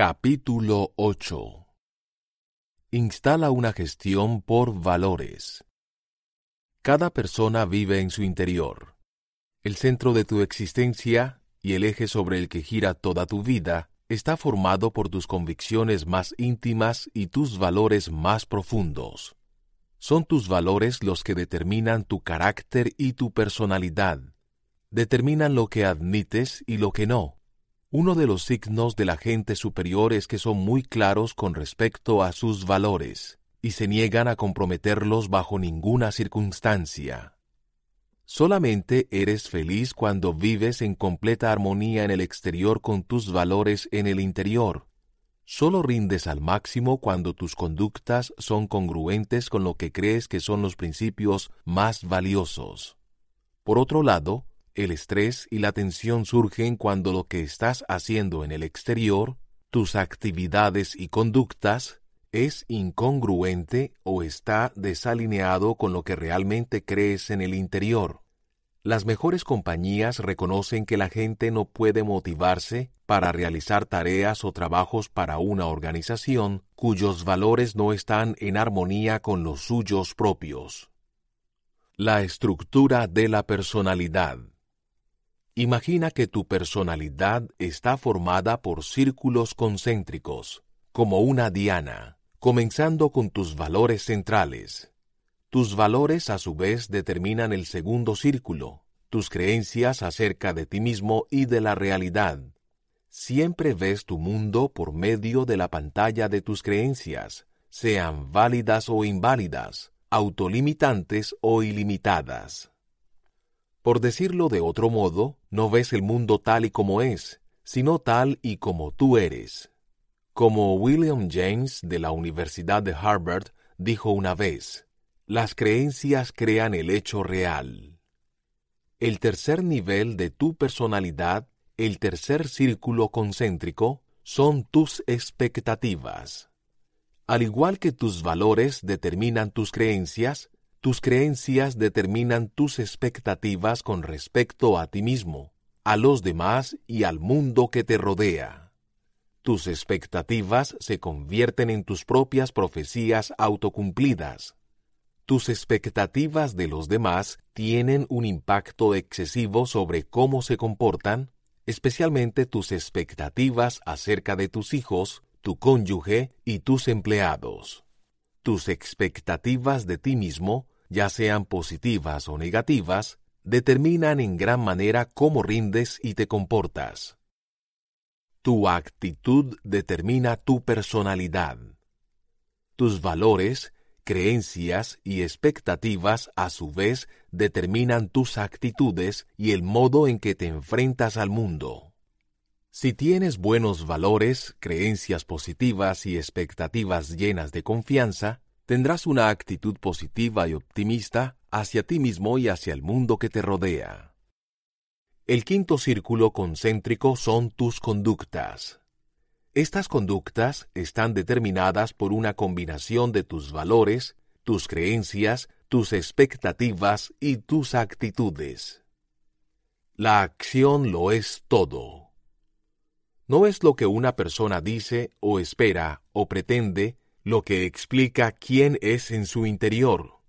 Capítulo 8 Instala una gestión por valores. Cada persona vive en su interior. El centro de tu existencia y el eje sobre el que gira toda tu vida está formado por tus convicciones más íntimas y tus valores más profundos. Son tus valores los que determinan tu carácter y tu personalidad. Determinan lo que admites y lo que no uno de los signos de la gente superior es que son muy claros con respecto a sus valores y se niegan a comprometerlos bajo ninguna circunstancia. Solamente eres feliz cuando vives en completa armonía en el exterior con tus valores en el interior. Solo rindes al máximo cuando tus conductas son congruentes con lo que crees que son los principios más valiosos. Por otro lado, el estrés y la tensión surgen cuando lo que estás haciendo en el exterior, tus actividades y conductas, es incongruente o está desalineado con lo que realmente crees en el interior. Las mejores compañías reconocen que la gente no puede motivarse para realizar tareas o trabajos para una organización cuyos valores no están en armonía con los suyos propios. La estructura de la personalidad Imagina que tu personalidad está formada por círculos concéntricos, como una diana, comenzando con tus valores centrales. Tus valores a su vez determinan el segundo círculo, tus creencias acerca de ti mismo y de la realidad. Siempre ves tu mundo por medio de la pantalla de tus creencias, sean válidas o inválidas, autolimitantes o ilimitadas. Por decirlo de otro modo, no ves el mundo tal y como es, sino tal y como tú eres. Como William James de la Universidad de Harvard dijo una vez, las creencias crean el hecho real. El tercer nivel de tu personalidad, el tercer círculo concéntrico, son tus expectativas. Al igual que tus valores determinan tus creencias, tus creencias determinan tus expectativas con respecto a ti mismo, a los demás y al mundo que te rodea. Tus expectativas se convierten en tus propias profecías autocumplidas. Tus expectativas de los demás tienen un impacto excesivo sobre cómo se comportan, especialmente tus expectativas acerca de tus hijos, tu cónyuge y tus empleados. Tus expectativas de ti mismo, ya sean positivas o negativas, determinan en gran manera cómo rindes y te comportas. Tu actitud determina tu personalidad. Tus valores, creencias y expectativas a su vez determinan tus actitudes y el modo en que te enfrentas al mundo. Si tienes buenos valores, creencias positivas y expectativas llenas de confianza, tendrás una actitud positiva y optimista hacia ti mismo y hacia el mundo que te rodea. El quinto círculo concéntrico son tus conductas. Estas conductas están determinadas por una combinación de tus valores, tus creencias, tus expectativas y tus actitudes. La acción lo es todo no es lo que una persona dice o espera o pretende lo que explica quién es en su interior.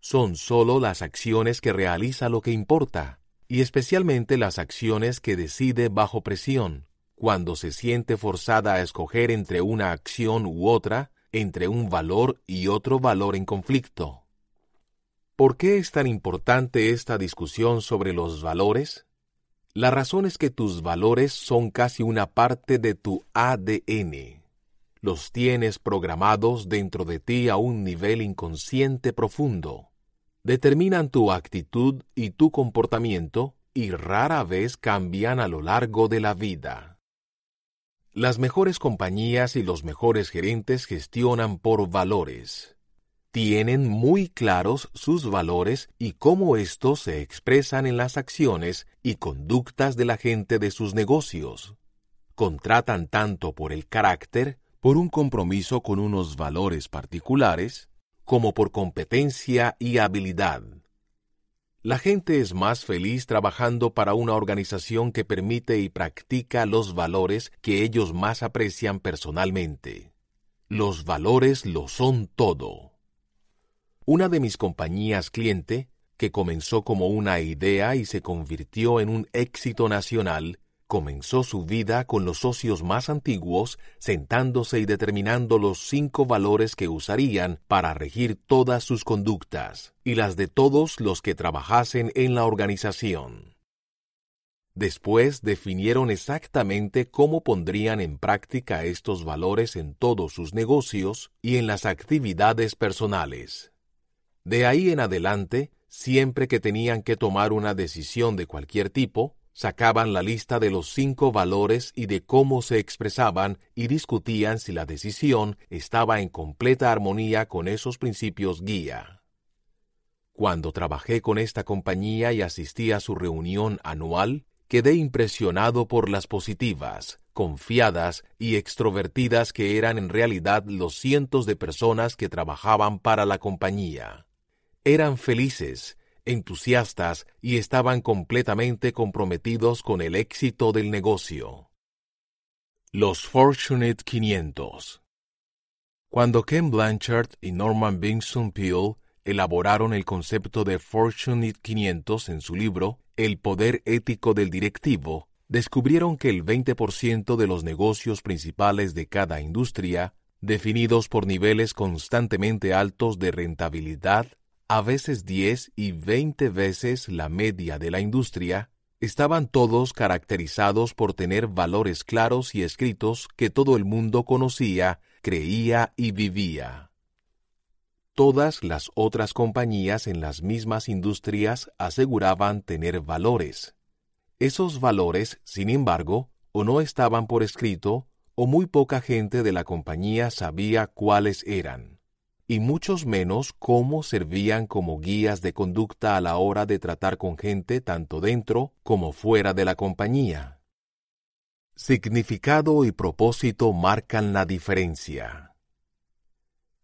Son sólo las acciones que realiza lo que importa, y especialmente las acciones que decide bajo presión, cuando se siente forzada a escoger entre una acción u otra, entre un valor y otro valor en conflicto. ¿Por qué es tan importante esta discusión sobre los valores? La razón es que tus valores son casi una parte de tu ADN. Los tienes programados dentro de ti a un nivel inconsciente profundo. Determinan tu actitud y tu comportamiento y rara vez cambian a lo largo de la vida. Las mejores compañías y los mejores gerentes gestionan por valores. Tienen muy claros sus valores y cómo estos se expresan en las acciones y conductas de la gente de sus negocios. Contratan tanto por el carácter, por un compromiso con unos valores particulares, como por competencia y habilidad. La gente es más feliz trabajando para una organización que permite y practica los valores que ellos más aprecian personalmente. Los valores lo son todo. Una de mis compañías cliente, que comenzó como una idea y se convirtió en un éxito nacional, comenzó su vida con los socios más antiguos sentándose y determinando los cinco valores que usarían para regir todas sus conductas y las de todos los que trabajasen en la organización. Después definieron exactamente cómo pondrían en práctica estos valores en todos sus negocios y en las actividades personales. De ahí en adelante, siempre que tenían que tomar una decisión de cualquier tipo, sacaban la lista de los cinco valores y de cómo se expresaban y discutían si la decisión estaba en completa armonía con esos principios guía. Cuando trabajé con esta compañía y asistí a su reunión anual, quedé impresionado por las positivas, confiadas y extrovertidas que eran en realidad los cientos de personas que trabajaban para la compañía. Eran felices, entusiastas y estaban completamente comprometidos con el éxito del negocio. Los Fortunate 500 Cuando Ken Blanchard y Norman Bingson Peale elaboraron el concepto de Fortunate 500 en su libro El poder ético del directivo, descubrieron que el 20% de los negocios principales de cada industria, definidos por niveles constantemente altos de rentabilidad, a veces 10 y 20 veces la media de la industria, estaban todos caracterizados por tener valores claros y escritos que todo el mundo conocía, creía y vivía. Todas las otras compañías en las mismas industrias aseguraban tener valores. Esos valores, sin embargo, o no estaban por escrito, o muy poca gente de la compañía sabía cuáles eran y muchos menos cómo servían como guías de conducta a la hora de tratar con gente tanto dentro como fuera de la compañía. Significado y propósito marcan la diferencia.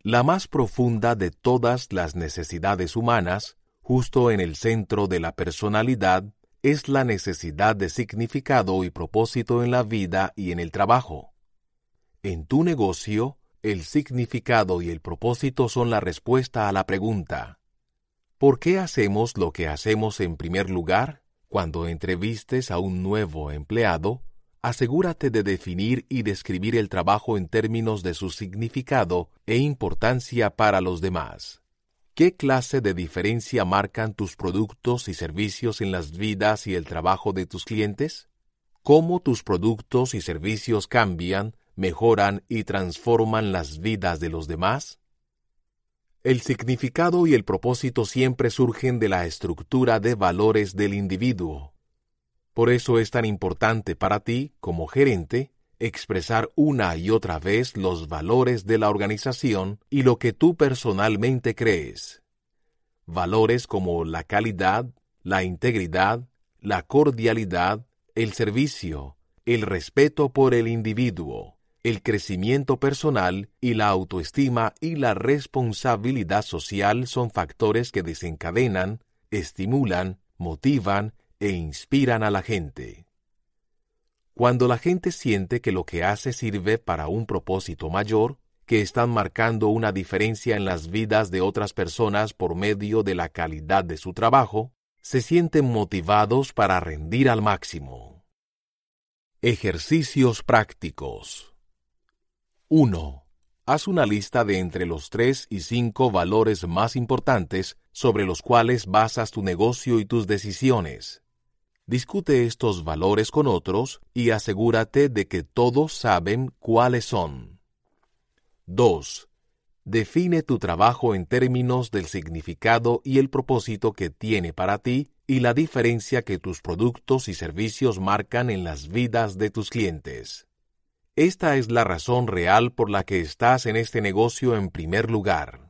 La más profunda de todas las necesidades humanas, justo en el centro de la personalidad, es la necesidad de significado y propósito en la vida y en el trabajo. En tu negocio, el significado y el propósito son la respuesta a la pregunta ¿Por qué hacemos lo que hacemos en primer lugar? Cuando entrevistes a un nuevo empleado, asegúrate de definir y describir el trabajo en términos de su significado e importancia para los demás. ¿Qué clase de diferencia marcan tus productos y servicios en las vidas y el trabajo de tus clientes? ¿Cómo tus productos y servicios cambian mejoran y transforman las vidas de los demás? El significado y el propósito siempre surgen de la estructura de valores del individuo. Por eso es tan importante para ti, como gerente, expresar una y otra vez los valores de la organización y lo que tú personalmente crees. Valores como la calidad, la integridad, la cordialidad, el servicio, el respeto por el individuo, el crecimiento personal y la autoestima y la responsabilidad social son factores que desencadenan, estimulan, motivan e inspiran a la gente. Cuando la gente siente que lo que hace sirve para un propósito mayor, que están marcando una diferencia en las vidas de otras personas por medio de la calidad de su trabajo, se sienten motivados para rendir al máximo. Ejercicios prácticos 1. Haz una lista de entre los tres y cinco valores más importantes sobre los cuales basas tu negocio y tus decisiones. Discute estos valores con otros y asegúrate de que todos saben cuáles son. 2. Define tu trabajo en términos del significado y el propósito que tiene para ti y la diferencia que tus productos y servicios marcan en las vidas de tus clientes. Esta es la razón real por la que estás en este negocio en primer lugar.